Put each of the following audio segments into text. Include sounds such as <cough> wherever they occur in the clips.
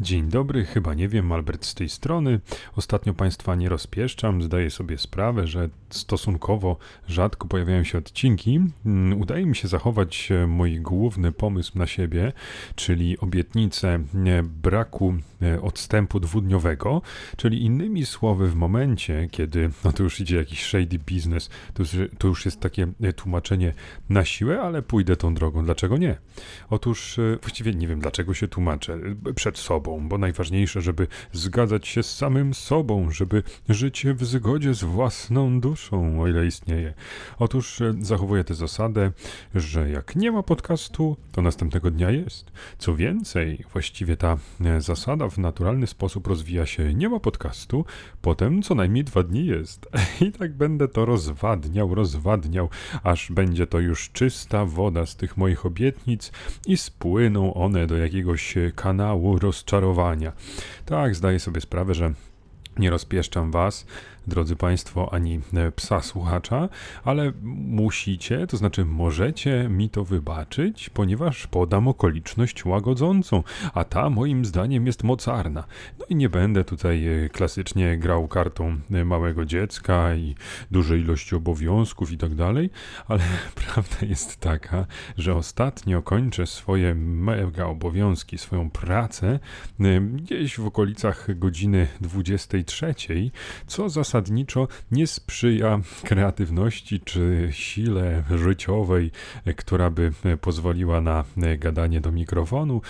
Dzień dobry, chyba nie wiem, Albert z tej strony. Ostatnio Państwa nie rozpieszczam, zdaję sobie sprawę, że stosunkowo rzadko pojawiają się odcinki. Mm, udaje mi się zachować e, mój główny pomysł na siebie, czyli obietnicę e, braku e, odstępu dwudniowego, czyli innymi słowy, w momencie, kiedy no to już idzie jakiś shady business, to to już jest takie tłumaczenie na siłę, ale pójdę tą drogą. Dlaczego nie? Otóż właściwie nie wiem, dlaczego się tłumaczę przed sobą sobą, bo najważniejsze, żeby zgadzać się z samym sobą, żeby żyć w zgodzie z własną duszą, o ile istnieje. Otóż e, zachowuję tę zasadę, że jak nie ma podcastu, to następnego dnia jest. Co więcej, właściwie ta e, zasada w naturalny sposób rozwija się. Nie ma podcastu, potem co najmniej dwa dni jest. <laughs> I tak będę to rozwadniał, rozwadniał, aż będzie to już czysta woda z tych moich obietnic i spłyną one do jakiegoś kanału rozczarowania czarowania. Tak, zdaję sobie sprawę, że nie rozpieszczam was, drodzy Państwo, ani e, psa słuchacza, ale musicie, to znaczy możecie mi to wybaczyć, ponieważ podam okoliczność łagodzącą, a ta moim zdaniem jest mocarna. No i nie będę tutaj e, klasycznie grał kartą e, małego dziecka i dużej ilości obowiązków i tak dalej, ale <laughs> prawda jest taka, że ostatnio kończę swoje mega obowiązki, swoją pracę gdzieś w okolicach godziny 23, co zasadniczo zasadniczo nie sprzyja kreatywności czy sile życiowej, która by pozwoliła na gadanie do mikrofonu,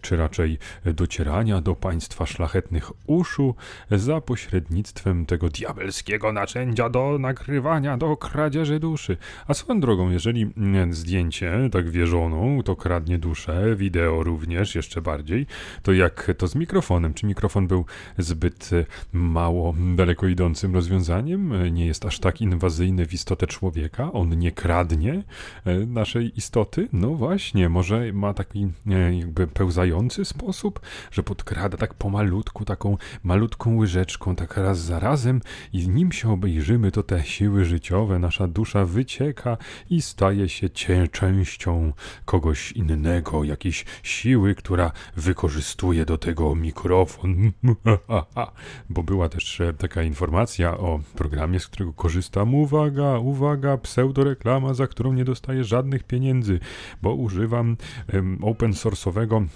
czy raczej docierania do państwa szlachetnych uszu za pośrednictwem tego diabelskiego narzędzia do nagrywania, do kradzieży duszy. A swoją drogą, jeżeli zdjęcie tak wierzoną, to kradnie duszę, wideo również jeszcze bardziej, to jak to z mikrofonem? Czy mikrofon był zbyt mało daleko idącym rozwiązaniem, e, nie jest aż tak inwazyjny w istotę człowieka, on nie kradnie e, naszej istoty. No właśnie, może ma taki e, jakby pełzający sposób, że podkrada tak pomalutku, taką malutką łyżeczką, tak raz za razem i nim się obejrzymy, to te siły życiowe, nasza dusza wycieka i staje się częścią kogoś innego, jakiejś siły, która wykorzystuje do tego mikrofon. <laughs> Bo była też taka informacja, informacja o programie, z którego korzystam. Uwaga, uwaga, pseudoreklama, za którą nie dostaję żadnych pieniędzy, bo używam um, open source'owego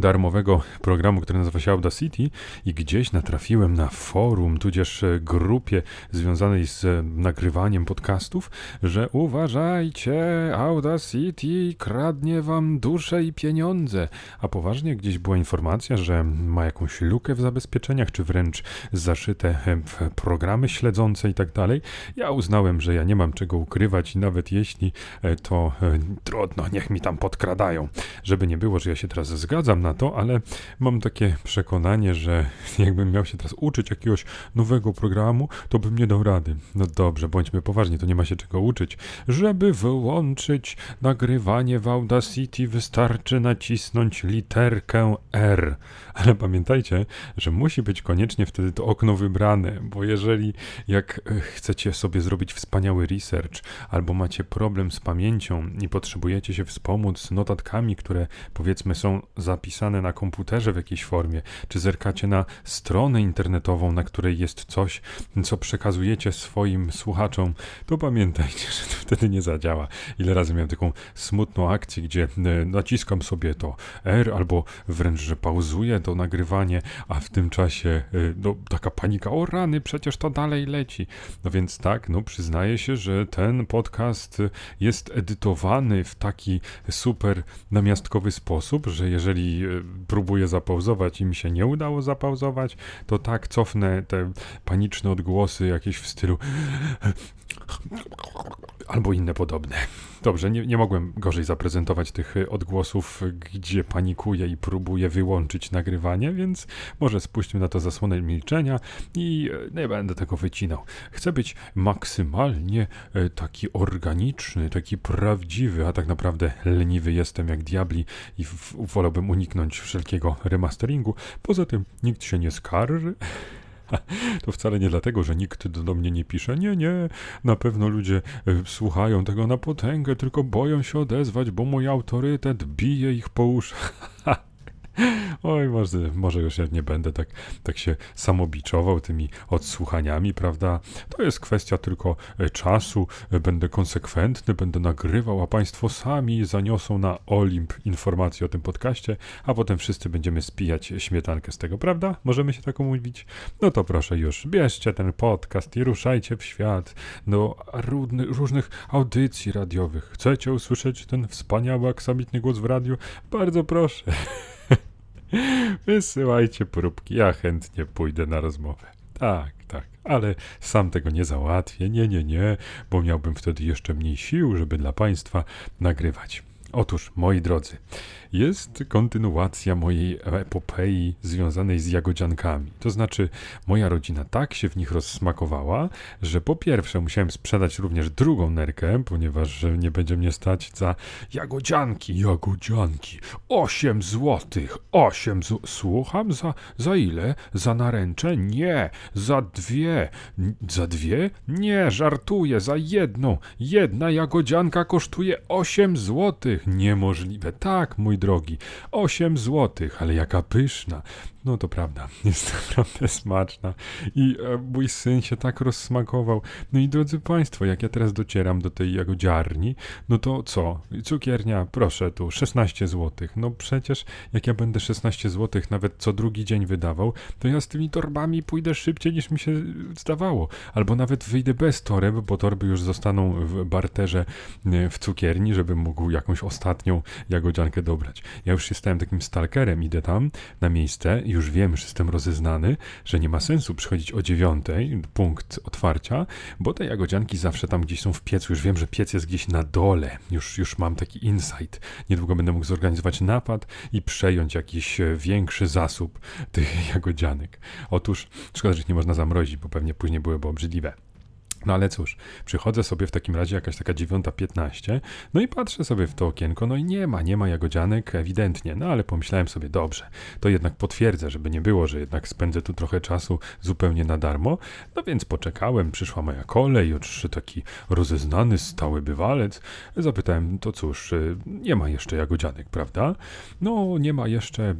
darmowego programu, który nazywa się Audacity i gdzieś natrafiłem na forum, tudzież e, grupie związanej z e, nagrywaniem podcastów, że uważajcie, Audacity kradnie wam duszę i pieniądze. A poważnie gdzieś była informacja, że ma jakąś lukę w zabezpieczeniach, czy wręcz zaszyte e, w programy śledzące i tak dalej. Ja uznałem, że ja nie mam czego ukrywać i nawet jeśli to trudno, niech mi tam podkradają. Żeby nie było, że ja się teraz zgadzam na na to, ale mam takie przekonanie, że <laughs> jakbym miał się teraz uczyć jakiegoś nowego programu, to bym nie dał rady. No dobrze, bądźmy poważni, to nie ma się czego uczyć. Żeby wyłączyć nagrywanie w Audacity, wystarczy nacisnąć literkę R. Ale pamiętajcie, że musi być koniecznie wtedy to okno wybrane, bo jeżeli jak e, chcecie sobie zrobić wspaniały research, albo macie problem z pamięcią i potrzebujecie się wspomóc notatkami, które powiedzmy są zapisane, zapisane na komputerze w jakiejś formie, czy zerkacie na stronę internetową, na której jest coś, co przekazujecie swoim słuchaczom, to pamiętajcie, <laughs> że to wtedy nie zadziała. Ile razy miałem taką smutną akcję, gdzie e, naciskam sobie to R albo wręcz, że pauzuję to nagrywanie, a w tym czasie e, no, taka panika, o rany, przecież to dalej leci. No więc tak, no przyznaję się, że ten podcast jest edytowany w taki super namiastkowy sposób, że jeżeli próbuję zapauzować i mi się nie udało zapauzować, to tak cofnę te paniczne odgłosy jakieś w stylu albo inne podobne. Dobrze, nie, nie mogłem gorzej zaprezentować tych odgłosów, gdzie panikuję i próbuję wyłączyć nagrywanie, więc może spuśćmy na to zasłonę milczenia i e, nie będę tego wycinał. Chcę być maksymalnie e, taki organiczny, taki prawdziwy, a tak naprawdę leniwy jestem jak diabli i wolałbym uniknąć wszelkiego remasteringu. Poza tym nikt się nie skarży. <laughs> To wcale nie dlatego, że nikt do mnie nie pisze. Nie, nie, na pewno ludzie e, słuchają tego na potęgę, tylko boją się odezwać, bo mój autorytet bije ich po uszach. <laughs> Oj, może, może już ja nie będę tak, tak się samobiczował tymi odsłuchaniami, prawda? To jest kwestia tylko e, czasu. E, będę konsekwentny, będę nagrywał, a Państwo sami zaniosą na Olimp informacje o tym podcaście, a potem wszyscy będziemy spijać śmietankę z tego, prawda? Możemy się tak umówić? No to proszę już, bierzcie ten podcast i ruszajcie w świat do różnych audycji radiowych. Chcecie usłyszeć ten wspaniały, aksamitny głos w radiu? Bardzo proszę. <laughs> <laughs> Wysyłajcie próbki, ja chętnie pójdę na rozmowę. Tak, tak, ale sam tego nie załatwię. Nie, nie, nie, bo miałbym wtedy jeszcze mniej sił, żeby dla Państwa nagrywać. Otóż, moi drodzy, jest kontynuacja mojej epopei związanej z jagodziankami. To znaczy, moja rodzina tak się w nich rozsmakowała, że po pierwsze musiałem sprzedać również drugą nerkę, ponieważ nie będzie mnie stać za jagodzianki, jagodzianki. 8 złotych, 8 z... Słucham, za, za ile? Za naręcze? Nie, za dwie. Za dwie? Nie, żartuję, za jedną. Jedna jagodzianka kosztuje 8 złotych. Niemożliwe. Tak, mój drogi. 8 złotych, ale jaka pyszna. No to prawda, <laughs> jest naprawdę smaczna i e, mój syn się tak rozsmakował. No i drodzy Państwo, jak ja teraz docieram do tej jagodziarni, no to co? Cukiernia, proszę tu, 16 zł. No przecież jak ja będę 16 zł nawet co drugi dzień wydawał, to ja z tymi torbami pójdę szybciej niż mi się zdawało. Albo nawet wyjdę bez toreb, bo torby już zostaną w barterze e, w cukierni, żebym mógł jakąś ostatnią jagodziankę dobrać. Ja już stałem takim stalkerem, idę tam na miejsce już wiem, że jestem rozeznany, że nie ma sensu przychodzić o dziewiątej, punkt otwarcia, bo te jagodzianki zawsze tam gdzieś są w piecu. Już wiem, że piec jest gdzieś na dole. Już, już mam taki insight. Niedługo będę mógł zorganizować napad i przejąć jakiś e, większy zasób tych <laughs> jagodzianek. Otóż, szkoda, że ich nie można zamrozić, bo pewnie później byłyby obrzydliwe. No ale cóż, przychodzę sobie w takim razie jakaś taka 9.15, no i patrzę sobie w to okienko, no i nie ma, nie ma jagodzianek ewidentnie, no ale pomyślałem sobie, dobrze, to jednak potwierdzę, żeby nie było, że jednak spędzę tu trochę czasu zupełnie na darmo, no więc poczekałem, przyszła moja kolej, już taki rozeznany, stały bywalec, zapytałem, to cóż, y, nie ma jeszcze jagodzianek, prawda? No nie ma jeszcze,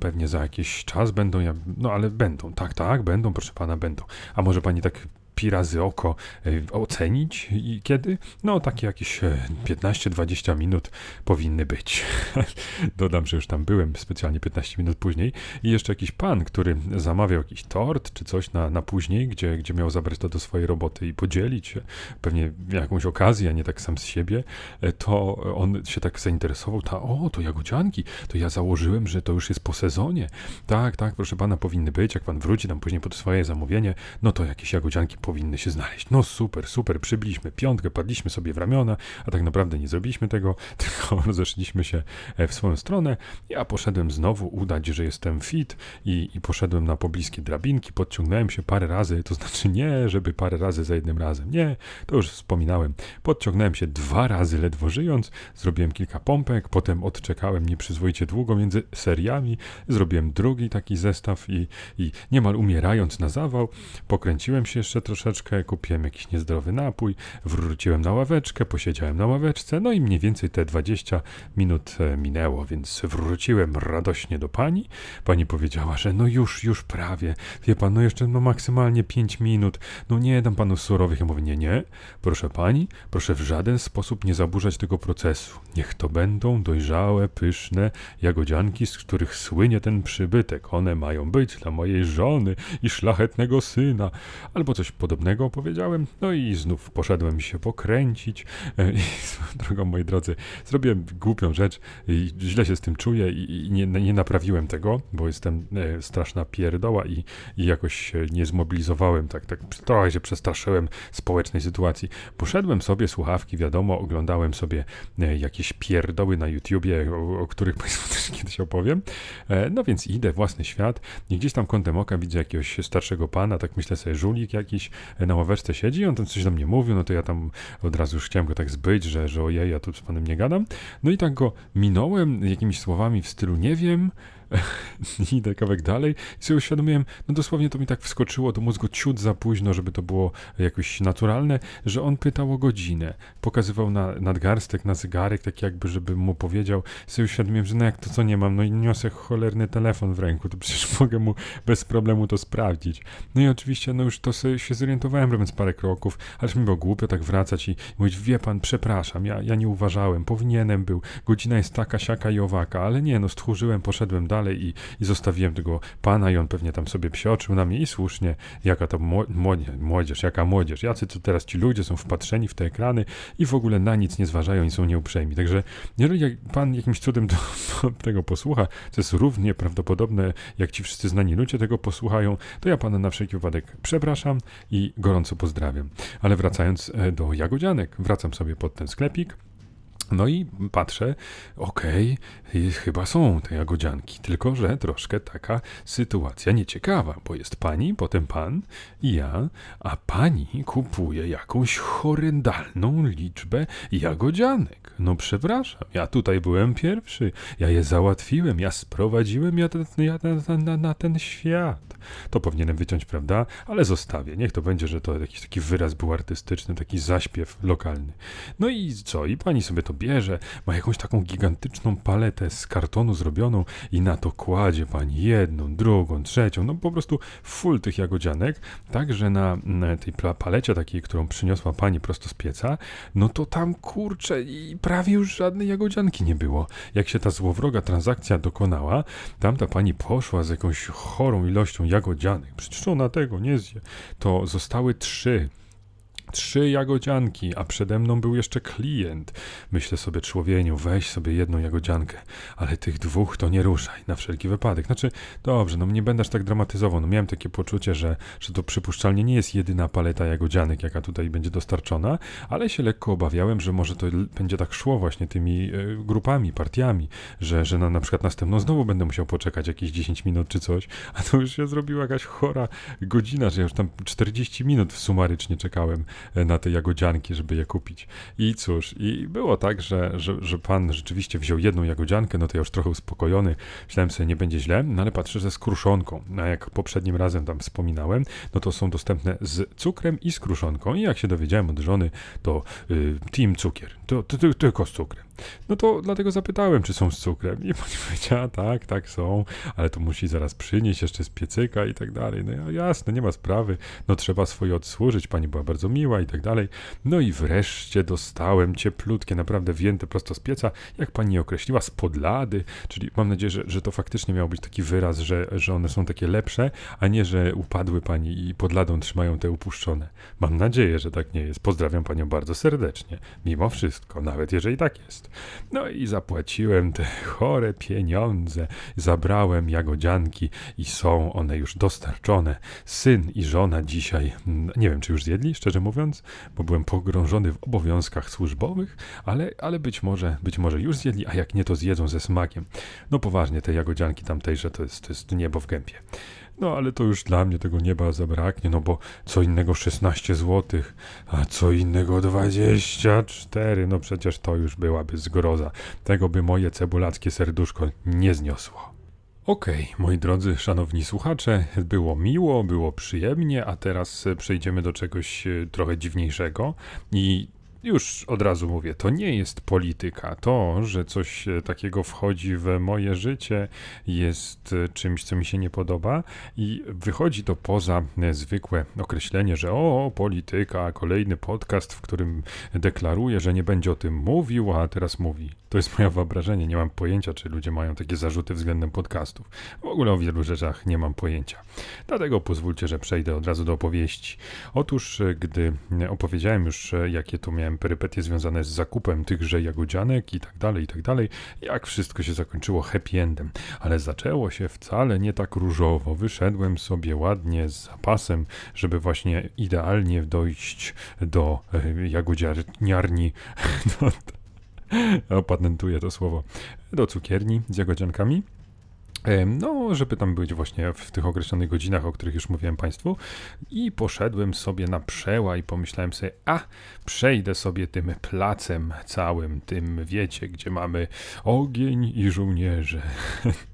pewnie za jakiś czas będą, no ale będą, tak, tak, będą, proszę pana, będą, a może pani tak pi razy oko e, ocenić i kiedy? No takie jakieś 15-20 e, minut powinny być. <laughs> Dodam, że już tam byłem specjalnie 15 minut później i jeszcze jakiś pan, który zamawiał jakiś tort czy coś na, na później, gdzie, gdzie miał zabrać to do swojej roboty i podzielić się, pewnie jakąś okazję, a nie tak sam z siebie, e, to on się tak zainteresował, ta, o, to jagodzianki, to ja założyłem, że to już jest po sezonie. Tak, tak, proszę pana, powinny być, jak pan wróci tam później pod swoje zamówienie, no to jakieś jagodzianki powinny się znaleźć. No super, super, przybiliśmy piątkę, padliśmy sobie w ramiona, a tak naprawdę nie zrobiliśmy tego, <laughs> tylko rozeszliśmy się e, w swoją stronę. Ja poszedłem znowu udać, że jestem fit i, i poszedłem na pobliskie drabinki, podciągnąłem się parę razy, to znaczy nie, żeby parę razy za jednym razem, nie, to już wspominałem. Podciągnąłem się dwa razy ledwo żyjąc, zrobiłem kilka pompek, potem odczekałem nieprzyzwoicie długo między seriami, zrobiłem drugi taki zestaw i, i niemal umierając na zawał, pokręciłem się jeszcze troszkę troszeczkę, kupiłem jakiś niezdrowy napój, wróciłem na ławeczkę, posiedziałem na ławeczce, no i mniej więcej te 20 minut e, minęło, więc wróciłem radośnie do pani. Pani powiedziała, że no już, już prawie, wie pan, no jeszcze no maksymalnie 5 minut, no nie dam panu surowych. Ja mówię, nie, nie, proszę pani, proszę w żaden sposób nie zaburzać tego procesu. Niech to będą dojrzałe, pyszne jagodzianki, z których słynie ten przybytek. One mają być dla mojej żony i szlachetnego syna, albo coś podobnego opowiedziałem. No i znów poszedłem się pokręcić. E, I <laughs> drogą, moi drodzy, zrobiłem głupią rzecz i źle się z tym czuję i, nie, nie naprawiłem tego, bo jestem e, straszna pierdoła i, i jakoś się nie zmobilizowałem, tak, tak trochę się przestraszyłem społecznej sytuacji. Poszedłem sobie, słuchawki, wiadomo, oglądałem sobie e, jakieś pierdoły na YouTubie, o, o których <laughs> Państwu też kiedyś opowiem. No więc idę, własny świat i gdzieś tam kątem oka widzę jakiegoś starszego pana, tak myślę sobie, żulik jakiś, na ławeczce siedzi, on tam coś do mnie mówił, no to ja tam od razu już chciałem go tak zbyć, że, że ojej, ja tu z panem nie gadam. No i tak go minąłem jakimiś słowami w stylu nie wiem, <laughs> idę kawałek dalej. I sobie uświadomiłem, no dosłownie to mi tak wskoczyło do mózgu ciut za późno, żeby to było jakoś naturalne, że on pytał o godzinę. Pokazywał na nadgarstek, na zegarek, tak jakby, żeby mu powiedział. Sobie uświadomiłem, że no jak to co nie mam, no i niosę cholerny telefon w ręku, to przecież <laughs> mogę mu bez problemu to sprawdzić. No i oczywiście, no już to sobie się zorientowałem, robiąc parę kroków, ależ mi było głupio tak wracać i mówić, wie pan, przepraszam, ja, ja nie uważałem, powinienem był, godzina jest taka, siaka i owaka, ale nie, no stchórzyłem, poszedłem dalej i, i zostawiłem tego pana i on pewnie tam sobie psioczył na mnie i słusznie, jaka to młodzież, młodzież, jaka młodzież, jacy to teraz ci ludzie są wpatrzeni w te ekrany i w ogóle na nic nie zważają i są nieuprzejmi. Także jeżeli jak pan jakimś cudem do, do tego posłucha, co jest równie prawdopodobne, jak ci wszyscy znani ludzie tego posłuchają, to ja pana na wszelki wypadek przepraszam i gorąco pozdrawiam. Ale wracając e, do Jagodzianek, wracam sobie pod ten sklepik. No i patrzę, okej, okay, chyba są te jagodzianki, tylko że troszkę taka sytuacja nieciekawa, bo jest pani, potem pan i ja, a pani kupuje jakąś horrendalną liczbę jagodzianek. No przepraszam, ja tutaj byłem pierwszy, ja je załatwiłem, ja sprowadziłem ja, ten, ja na, na, na ten świat. To powinienem wyciąć, prawda? Ale zostawię, niech to będzie, że to jakiś taki wyraz był artystyczny, taki zaśpiew lokalny. No i co? I pani sobie to bierze, ma jakąś taką gigantyczną paletę z kartonu zrobioną i na to kładzie pani jedną, drugą, trzecią, no po prostu full tych jagodzianek, tak, że na, na tej palecie takiej, którą przyniosła pani prosto z pieca, no to tam kurczę i prawie już żadnej jagodzianki nie było. Jak się ta złowroga transakcja dokonała, tamta pani poszła z jakąś chorą ilością jagodzianek, przecież ona tego nie zje, to zostały trzy trzy jagodzianki, a przede mną był jeszcze klient. Myślę sobie, człowieniu, weź sobie jedną jagodziankę, ale tych dwóch to nie ruszaj, na wszelki wypadek. Znaczy, dobrze, no nie aż tak dramatyzował, no miałem takie poczucie, że, że to przypuszczalnie nie jest jedyna paleta jagodzianek, jaka tutaj będzie dostarczona, ale się lekko obawiałem, że może to będzie tak szło właśnie tymi y, grupami, partiami, że, że na, na przykład następną znowu będę musiał poczekać jakieś 10 minut czy coś, a to już się zrobiła jakaś chora godzina, że już tam 40 minut sumarycznie czekałem na te jagodzianki, żeby je kupić. I cóż, i było tak, że, że, że pan rzeczywiście wziął jedną jagodziankę, no to ja już trochę uspokojony, myślałem sobie, nie będzie źle, no ale patrzę, że z kruszonką. A jak poprzednim razem tam wspominałem, no to są dostępne z cukrem i z kruszonką. I jak się dowiedziałem od żony, to y, team cukier, to, to, to, tylko z cukrem. No to dlatego zapytałem, czy są z cukrem. I <laughs> pani powiedziała, tak, tak są, ale to musi zaraz przynieść jeszcze z piecyka i tak dalej. No ja, jasne, nie ma sprawy, no trzeba swoje odsłużyć, pani była bardzo miła i tak dalej. No i wreszcie dostałem cieplutkie, naprawdę wjęte prosto z pieca, jak pani określiła, z podlady, czyli mam nadzieję, że, że to faktycznie miał być taki wyraz, że, że one są takie lepsze, a nie, że upadły pani i pod ladą trzymają te upuszczone. Mam nadzieję, że tak nie jest. Pozdrawiam panią bardzo serdecznie, mimo wszystko, nawet jeżeli tak jest. No i zapłaciłem te chore pieniądze, zabrałem jagodzianki i są one już dostarczone. Syn i żona dzisiaj, mm, nie wiem czy już zjedli, szczerze mówiąc, bo byłem pogrążony w obowiązkach służbowych, ale, ale być może, być może już zjedli, a jak nie, to zjedzą ze smakiem. No poważnie, te jagodzianki tamtejsze to jest, to jest niebo w gębie. No ale to już dla mnie tego nieba zabraknie, no bo co innego 16 zł, a co innego 24, no przecież to już byłaby zgroza. Tego by moje cebulackie serduszko nie zniosło. Okej, okay, moi drodzy, szanowni słuchacze, było miło, było przyjemnie, a teraz przejdziemy do czegoś e, trochę dziwniejszego i już od razu mówię, to nie jest polityka. To, że coś e, takiego wchodzi w moje życie, jest e, czymś, co mi się nie podoba i wychodzi to poza e, zwykłe określenie, że o, polityka, kolejny podcast, w którym deklaruje, że nie będzie o tym mówił, a teraz mówi. To jest moje wyobrażenie. Nie mam pojęcia, czy ludzie mają takie zarzuty względem podcastów. W ogóle o wielu rzeczach nie mam pojęcia. Dlatego pozwólcie, że przejdę od razu do opowieści. Otóż, gdy opowiedziałem już, jakie tu miałem perypetie związane z zakupem tychże jagodzianek i tak dalej, i tak dalej, jak wszystko się zakończyło happy endem. Ale zaczęło się wcale nie tak różowo. Wyszedłem sobie ładnie z zapasem, żeby właśnie idealnie dojść do e, jagodziarni, <laughs> do, <laughs> opatentuję to słowo, do cukierni z jagodziankami. No, żeby tam być właśnie w tych określonych godzinach, o których już mówiłem Państwu. I poszedłem sobie na przeła i pomyślałem sobie, a przejdę sobie tym placem całym, tym wiecie, gdzie mamy ogień i żołnierze. <laughs>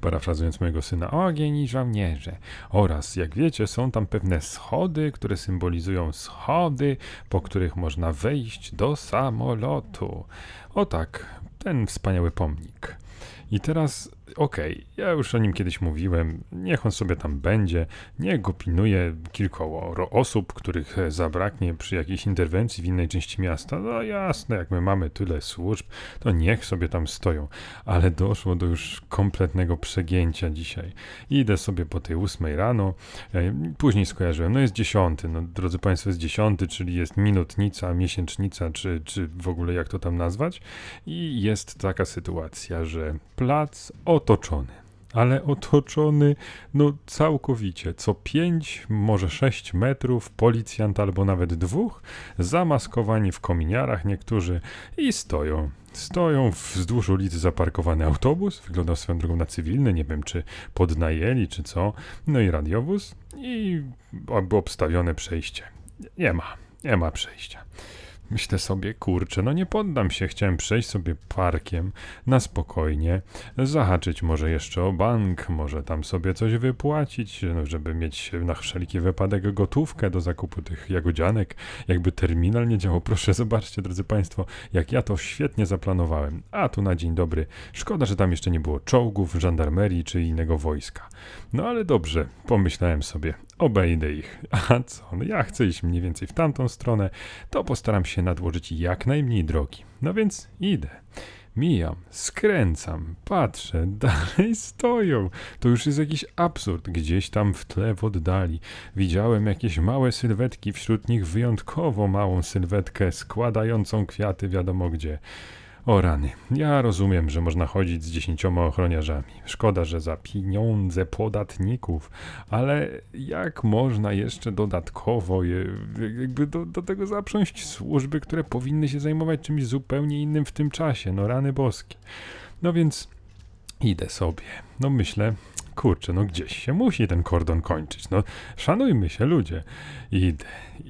parafrazując mojego syna, ogień i żołnierze. Oraz, jak wiecie, są tam pewne schody, które symbolizują schody, po których można wejść do samolotu. O tak, ten wspaniały pomnik. I teraz okej, okay, ja już o nim kiedyś mówiłem, niech on sobie tam będzie, niech go pilnuje kilkoro osób, których zabraknie przy jakiejś interwencji w innej części miasta. No jasne, jak my mamy tyle służb, to niech sobie tam stoją. Ale doszło do już kompletnego przegięcia dzisiaj. Idę sobie po tej ósmej rano, e, później skojarzyłem, no jest dziesiąty, no drodzy Państwo, jest dziesiąty, czyli jest minutnica, miesięcznica, czy, czy w ogóle jak to tam nazwać. I jest taka sytuacja, że plac otoczony. Ale otoczony, no całkowicie, co 5, może 6 metrów, policjant albo nawet dwóch, zamaskowani w kominiarach niektórzy i stoją. Stoją wzdłuż ulicy zaparkowany autobus, wyglądał swoją drogą na cywilny, nie wiem czy podnajęli czy co, no i radiowóz i obstawione przejście. Nie ma, nie ma przejścia. Myślę sobie, kurczę, no nie poddam się, chciałem przejść sobie parkiem na spokojnie, zahaczyć może jeszcze o bank, może tam sobie coś wypłacić, no, żeby mieć na wszelki wypadek gotówkę do zakupu tych jagodzianek, jakby terminal nie działał. <laughs> Proszę, zobaczcie, drodzy Państwo, jak ja to świetnie zaplanowałem. A tu na dzień dobry, szkoda, że tam jeszcze nie było czołgów, żandarmerii czy innego wojska. No ale dobrze, pomyślałem sobie, obejdę ich. <laughs> A co, no ja chcę iść mniej więcej w tamtą stronę, to postaram się nadłożyć jak najmniej drogi. No więc idę. Mijam, skręcam, patrzę, <laughs> dalej stoją. To już jest jakiś absurd. Gdzieś tam w tle w oddali widziałem jakieś małe sylwetki, wśród nich wyjątkowo małą sylwetkę składającą kwiaty wiadomo gdzie. O rany, ja rozumiem, że można chodzić z dziesięcioma ochroniarzami. Szkoda, że za pieniądze podatników, ale jak można jeszcze dodatkowo je, jakby do, do tego zaprząść służby, które powinny się zajmować czymś zupełnie innym w tym czasie? No rany boskie. No więc idę sobie. No myślę, kurczę, no gdzieś się musi ten kordon kończyć. No szanujmy się, ludzie. Idę,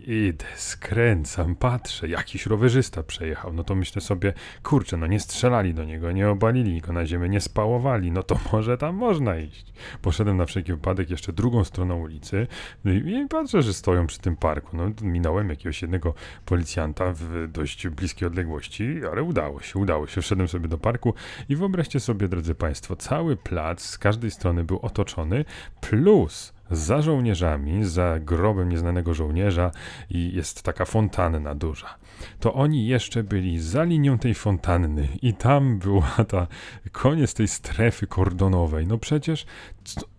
idę, skręcam, patrzę, jakiś rowerzysta przejechał. No to myślę sobie, kurczę, no nie strzelali do niego, nie obalili go na ziemię, nie spałowali. No to <laughs> może tam można iść. Poszedłem na wszelki wypadek jeszcze drugą stroną ulicy no i patrzę, że stoją przy tym parku. No minąłem jakiegoś jednego policjanta w dość bliskiej odległości, ale udało się, udało się. Wszedłem sobie do parku i wyobraźcie sobie, drodzy Państwo, cały plac z każdej strony był otoczony, plus za żołnierzami, za grobem nieznanego żołnierza i jest taka fontanna duża. To oni jeszcze byli za linią tej fontanny i tam była ta koniec tej strefy kordonowej. No przecież,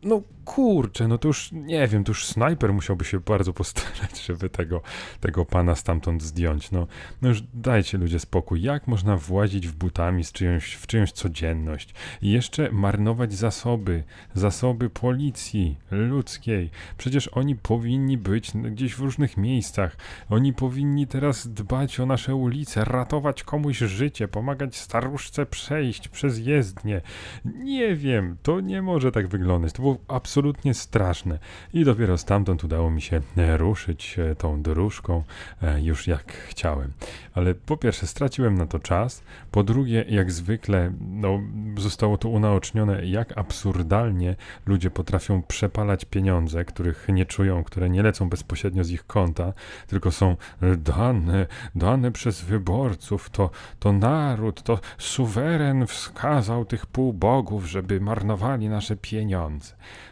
no kurczę, no to już nie wiem, to już snajper musiałby się bardzo postarać, <laughs> żeby tego, tego pana stamtąd zdjąć. No, no już dajcie ludzie spokój. Jak można włazić w butami z czyjąś, w czyjąś codzienność i jeszcze marnować zasoby, zasoby policji ludzkiej? Przecież oni powinni być gdzieś w różnych miejscach. Oni powinni teraz dbać o nasze ulice, ratować komuś życie, pomagać staruszce przejść przez jezdnię. Nie wiem, to nie może tak wyglądać. To było absolutnie straszne. I dopiero stamtąd udało mi się e, ruszyć e, tą dróżką e, już jak chciałem. Ale po pierwsze straciłem na to czas, po drugie jak zwykle no, zostało to unaocznione, jak absurdalnie ludzie potrafią przepalać pieniądze, których nie czują, które nie lecą bezpośrednio z ich konta, tylko są dane, dane przez wyborców, to, to naród, to suweren wskazał tych półbogów, żeby marnowali nasze pieniądze.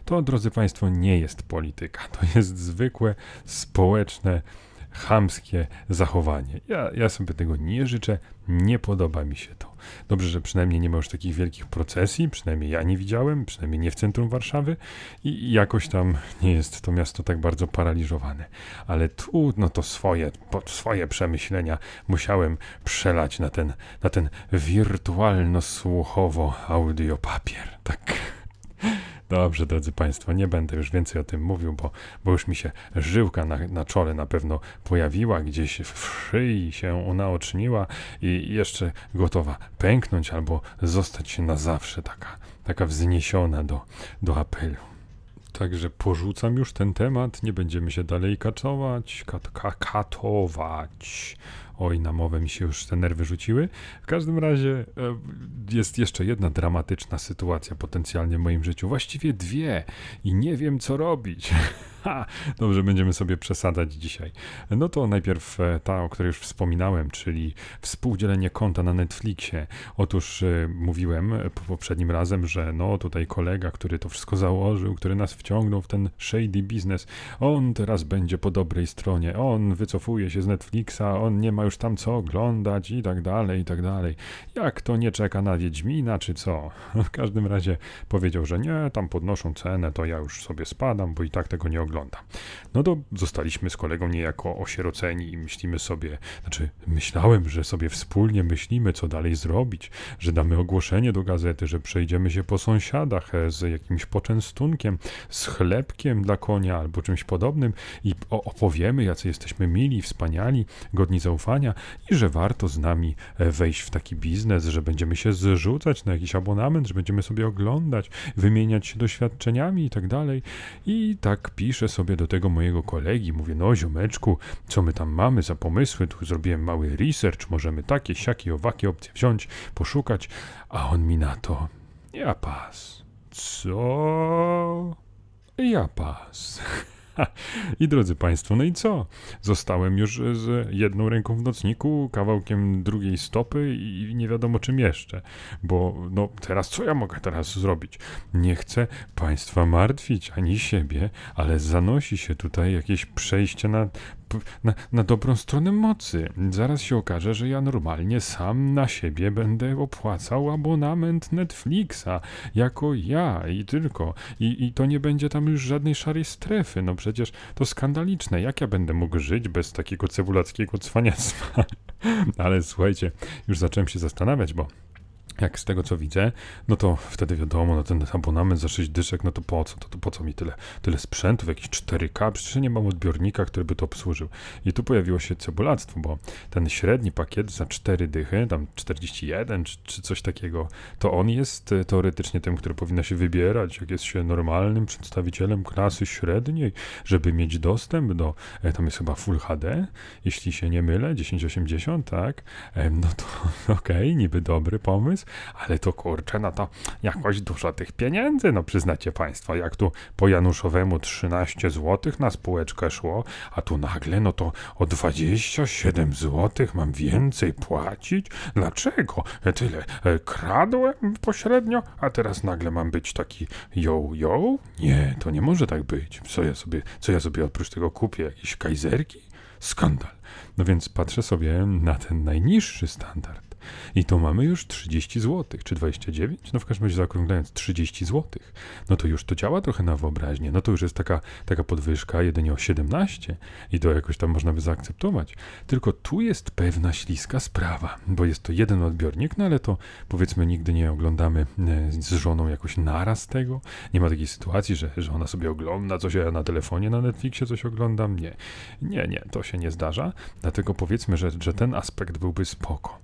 To, drodzy Państwo, nie jest polityka. To jest zwykłe, społeczne, chamskie zachowanie. Ja, ja sobie tego nie życzę, nie podoba mi się to. Dobrze, że przynajmniej nie ma już takich wielkich procesji, przynajmniej ja nie widziałem, przynajmniej nie w centrum Warszawy i jakoś tam nie jest to miasto tak bardzo paraliżowane. Ale tu, no to swoje, swoje przemyślenia musiałem przelać na ten, na ten wirtualno-słuchowo audiopapier. Tak. Dobrze, drodzy Państwo, nie będę już więcej o tym mówił, bo, bo już mi się żyłka na, na czole na pewno pojawiła, gdzieś w szyi się unaoczniła i jeszcze gotowa pęknąć albo zostać na zawsze taka, taka wzniesiona do, do apelu. Także porzucam już ten temat, nie będziemy się dalej kaczować, kat, katować. Oj, na mowę mi się już te nerwy rzuciły. W każdym razie e, jest jeszcze jedna dramatyczna sytuacja potencjalnie w moim życiu. Właściwie dwie i nie wiem co robić. <laughs> Ha, dobrze, będziemy sobie przesadzać dzisiaj. No to najpierw e, ta, o której już wspominałem, czyli współdzielenie konta na Netflixie. Otóż y, mówiłem poprzednim razem, że no tutaj kolega, który to wszystko założył, który nas wciągnął w ten shady biznes, on teraz będzie po dobrej stronie, on wycofuje się z Netflixa, on nie ma już tam co oglądać i tak dalej, i tak dalej. Jak to nie czeka na Wiedźmina, czy co? <laughs> W każdym razie powiedział, że nie, tam podnoszą cenę, to ja już sobie spadam, bo i tak tego nie oglądam. No to zostaliśmy z kolegą niejako osieroceni i myślimy sobie, znaczy myślałem, że sobie wspólnie myślimy, co dalej zrobić, że damy ogłoszenie do gazety, że przejdziemy się po sąsiadach e, z jakimś poczęstunkiem, z chlebkiem dla konia albo czymś podobnym i opowiemy, jacy jesteśmy mili, wspaniali, godni zaufania i że warto z nami e, wejść w taki biznes, że będziemy się zrzucać na jakiś abonament, że będziemy sobie oglądać, wymieniać się doświadczeniami i tak dalej. I tak piszę sobie do tego mojego kolegi, mówię, no ziomeczku, co my tam mamy za pomysły, tu zrobiłem mały research, możemy takie, siakie, owakie opcje wziąć, poszukać, a on mi na to, ja pas. Co? Ja pas. <laughs> <laughs> I drodzy Państwo, no i co? Zostałem już z jedną ręką w nocniku, kawałkiem drugiej stopy i nie wiadomo czym jeszcze. Bo no teraz co ja mogę teraz zrobić? Nie chcę Państwa martwić, ani siebie, ale zanosi się tutaj jakieś przejście na na, na dobrą stronę mocy. Zaraz się okaże, że ja normalnie sam na siebie będę opłacał abonament Netflixa, jako ja i tylko. I, I to nie będzie tam już żadnej szarej strefy. No przecież to skandaliczne. Jak ja będę mógł żyć bez takiego cebulackiego cwaniactwa? <laughs> Ale słuchajcie, już zacząłem się zastanawiać, bo jak z tego co widzę, no to wtedy wiadomo, no ten abonament za 6 dyszek, no to po co? To, to po co mi tyle, tyle sprzętów, jakieś 4K? Przecież nie mam odbiornika, który by to obsłużył. I tu pojawiło się cebulactwo, bo ten średni pakiet za 4 dychy, tam 41 czy, czy coś takiego, to on jest e, teoretycznie tym, który powinno się wybierać, jak jest się normalnym przedstawicielem klasy średniej, żeby mieć dostęp do, e, tam jest chyba Full HD, jeśli się nie mylę, 1080, tak? No to <laughs> okej, okay, niby dobry pomysł, ale to kurczę, no to jakoś dużo tych pieniędzy, no przyznacie Państwo, jak tu po Januszowemu 13 zł na spółeczkę szło, a tu nagle, no to o 27 zł mam więcej płacić? Dlaczego? Tyle e, kradłem pośrednio, a teraz nagle mam być taki yo yo? Nie, to nie może tak być. Co ja sobie, co ja sobie oprócz tego kupię? Jakieś kajzerki? Skandal. No więc patrzę sobie na ten najniższy standard i to mamy już 30 zł, czy 29? No w każdym razie zaokrąglając 30 zł. No to już to działa trochę na wyobraźnię. No to już jest taka, taka podwyżka jedynie o 17 i to jakoś tam można by zaakceptować. Tylko tu jest pewna śliska sprawa, bo jest to jeden odbiornik, no ale to powiedzmy nigdy nie oglądamy e, z żoną jakoś naraz tego. Nie ma takiej sytuacji, że, że ona sobie ogląda coś, ja na telefonie na Netflixie coś oglądam. Nie, nie, nie, to się nie zdarza. Dlatego powiedzmy, że, że ten aspekt byłby spoko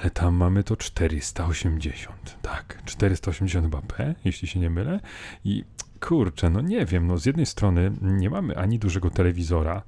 ale tam mamy to 480. Tak, 480 chyba P, jeśli się nie mylę. I Kurczę, no nie wiem, no z jednej strony nie mamy ani dużego telewizora,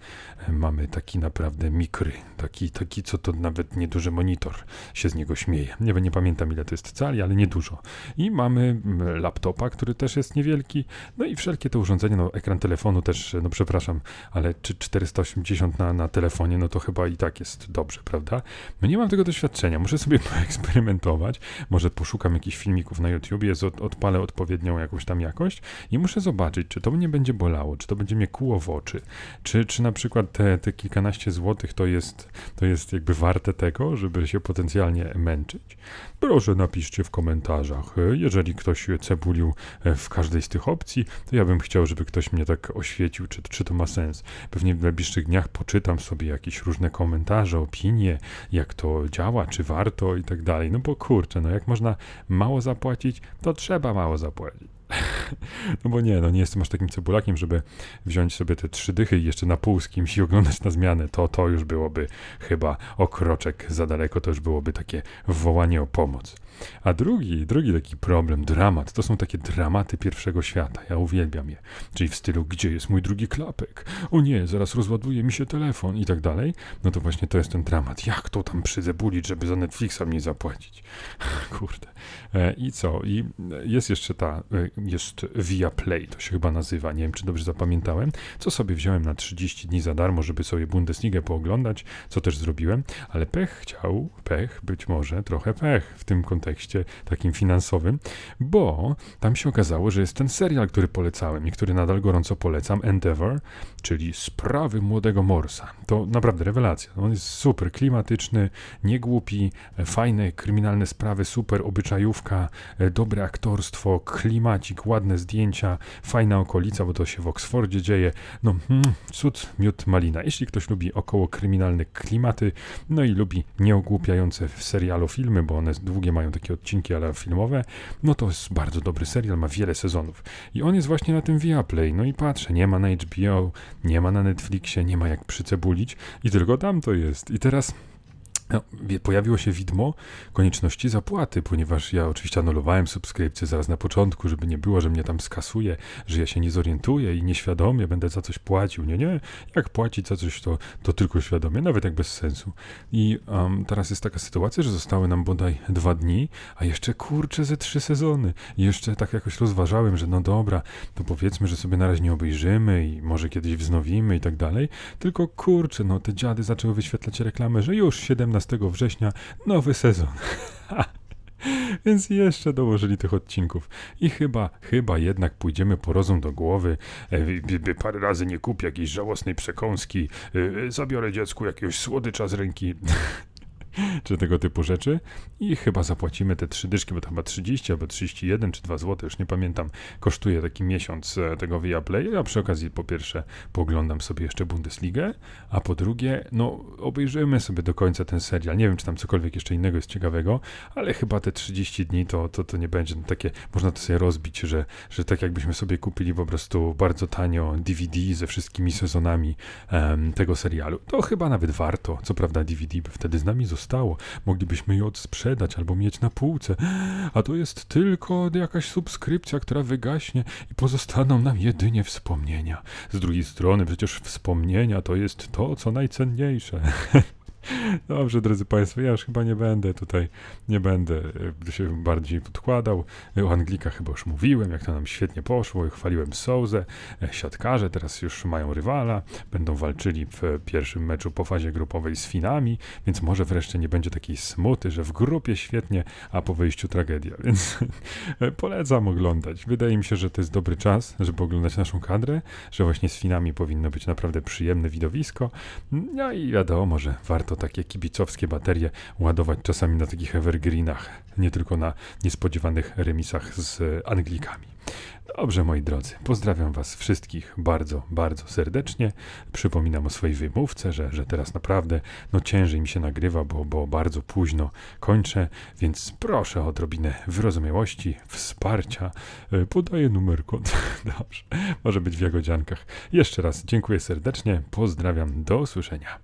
mamy taki naprawdę mikry, taki, taki co to nawet nieduży monitor się z niego śmieje. Nie, nie pamiętam ile to jest cali, ale niedużo. I mamy mm, laptopa, który też jest niewielki, no i wszelkie te urządzenia, no ekran telefonu też, no przepraszam, ale czy 480 na, na telefonie, no to chyba i tak jest dobrze, prawda? No nie mam tego doświadczenia, muszę sobie <laughs> poeksperymentować, może poszukam jakichś filmików na YouTubie, odpalę odpowiednią jakąś tam jakość i muszę zobaczyć, czy to mnie będzie bolało, czy to będzie mnie kuło w oczy, czy, czy na przykład te, te kilkanaście złotych to jest, to jest jakby warte tego, żeby się potencjalnie męczyć. Proszę napiszcie w komentarzach. Jeżeli ktoś cebulił e, w każdej z tych opcji, to ja bym chciał, żeby ktoś mnie tak oświecił, czy, czy to ma sens. Pewnie w najbliższych dniach poczytam sobie jakieś różne komentarze, opinie, jak to działa, czy warto i tak dalej. No bo kurczę, no jak można mało zapłacić, to trzeba mało zapłacić. <laughs> No bo nie, no nie jestem aż takim cebulakiem, żeby wziąć sobie te trzy dychy i jeszcze na pół z kimś i <laughs> oglądać na zmianę. To, to już byłoby chyba o kroczek za daleko, to już byłoby takie wołanie o pomoc. A drugi, drugi taki problem, dramat, to są takie dramaty pierwszego świata. Ja uwielbiam je. Czyli w stylu, gdzie jest mój drugi klapek? O nie, zaraz rozładuje mi się telefon i tak dalej. No to właśnie to jest ten dramat. Jak to tam przyzebulić, żeby za Netflixa mnie zapłacić? <laughs> Kurde. E, I co? I jest jeszcze ta, e, jest Via Play, to się chyba nazywa, nie wiem czy dobrze zapamiętałem, co sobie wziąłem na 30 dni za darmo, żeby sobie Bundesligę pooglądać, co też zrobiłem, ale pech chciał, pech, być może trochę pech w tym kontekście takim finansowym, bo tam się okazało, że jest ten serial, który polecałem i który nadal gorąco polecam, Endeavor, czyli Sprawy Młodego Morsa. To naprawdę rewelacja. On jest super klimatyczny, niegłupi, fajne kryminalne sprawy, super obyczajówka, dobre aktorstwo, klimacik, ładne zdjęcia, fajna okolica, bo to się w Oksfordzie dzieje. No, hmm, cud, miód, malina. Jeśli ktoś lubi około kryminalne klimaty, no i lubi nieogłupiające w serialu filmy, bo one długie mają takie odcinki, ale filmowe, no to jest bardzo dobry serial, ma wiele sezonów. I on jest właśnie na tym Viaplay. No i patrzę, nie ma na HBO, nie ma na Netflixie, nie ma jak przycebulić i tylko tam to jest. I teraz no, pojawiło się widmo konieczności zapłaty, ponieważ ja oczywiście anulowałem subskrypcję zaraz na początku, żeby nie było, że mnie tam skasuje, że ja się nie zorientuję i nieświadomie będę za coś płacił. Nie, nie, jak płacić za coś, to, to tylko świadomie, nawet jak bez sensu. I um, teraz jest taka sytuacja, że zostały nam bodaj dwa dni, a jeszcze kurczę ze trzy sezony. I jeszcze tak jakoś rozważałem, że no dobra, to powiedzmy, że sobie na razie nie obejrzymy i może kiedyś wznowimy i tak dalej. Tylko kurczę, no te dziady zaczęły wyświetlać reklamę, że już 17 15 września nowy sezon. <laughs> Więc jeszcze dołożyli tych odcinków. I chyba, chyba jednak pójdziemy po rozum do głowy. E, parę razy nie kupię jakiejś żałosnej przekąski. E, zabiorę dziecku jakiegoś słodycza z ręki. <laughs> <laughs> czy tego typu rzeczy i chyba zapłacimy te trzy dyszki, bo to chyba 30 albo 31 czy 2 zł, już nie pamiętam, kosztuje taki miesiąc e, tego Viaplay. Ja przy okazji po pierwsze poglądam sobie jeszcze Bundesligę, a po drugie, no obejrzymy sobie do końca ten serial. Nie wiem, czy tam cokolwiek jeszcze innego jest ciekawego, ale chyba te 30 dni to, to, to nie będzie no, takie, można to sobie rozbić, że, że tak jakbyśmy sobie kupili po prostu bardzo tanio DVD ze wszystkimi sezonami um, tego serialu. To chyba nawet warto, co prawda DVD by wtedy z nami zostało Moglibyśmy je odsprzedać albo mieć na półce. A to jest tylko jakaś subskrypcja, która wygaśnie i pozostaną nam jedynie wspomnienia. Z drugiej strony przecież wspomnienia to jest to, co najcenniejsze. <laughs> Dobrze, drodzy Państwo, ja już chyba nie będę tutaj, nie będę e, się bardziej podkładał. O Anglikach chyba już mówiłem, jak to nam świetnie poszło. Chwaliłem Souzę. E, siatkarze teraz już mają rywala, będą walczyli w pierwszym meczu po fazie grupowej z Finami, więc może wreszcie nie będzie takiej smuty, że w grupie świetnie, a po wyjściu tragedia. <laughs> Więc e, polecam oglądać. Wydaje mi się, że to jest dobry czas, żeby oglądać naszą kadrę, że właśnie z Finami powinno być naprawdę przyjemne widowisko. No i wiadomo, że warto warto takie kibicowskie baterie ładować czasami na takich evergreenach, nie tylko na niespodziewanych remisach z Anglikami. Dobrze, moi drodzy, pozdrawiam Was wszystkich bardzo, bardzo serdecznie. Przypominam o swojej wymówce, że, że teraz naprawdę no, ciężej mi się nagrywa, bo, bo bardzo późno kończę, więc proszę o odrobinę wyrozumiałości, wsparcia. E, podaję numer konta. <laughs> Dobrze, może być w Jagodziankach. Jeszcze raz dziękuję serdecznie, pozdrawiam, do usłyszenia.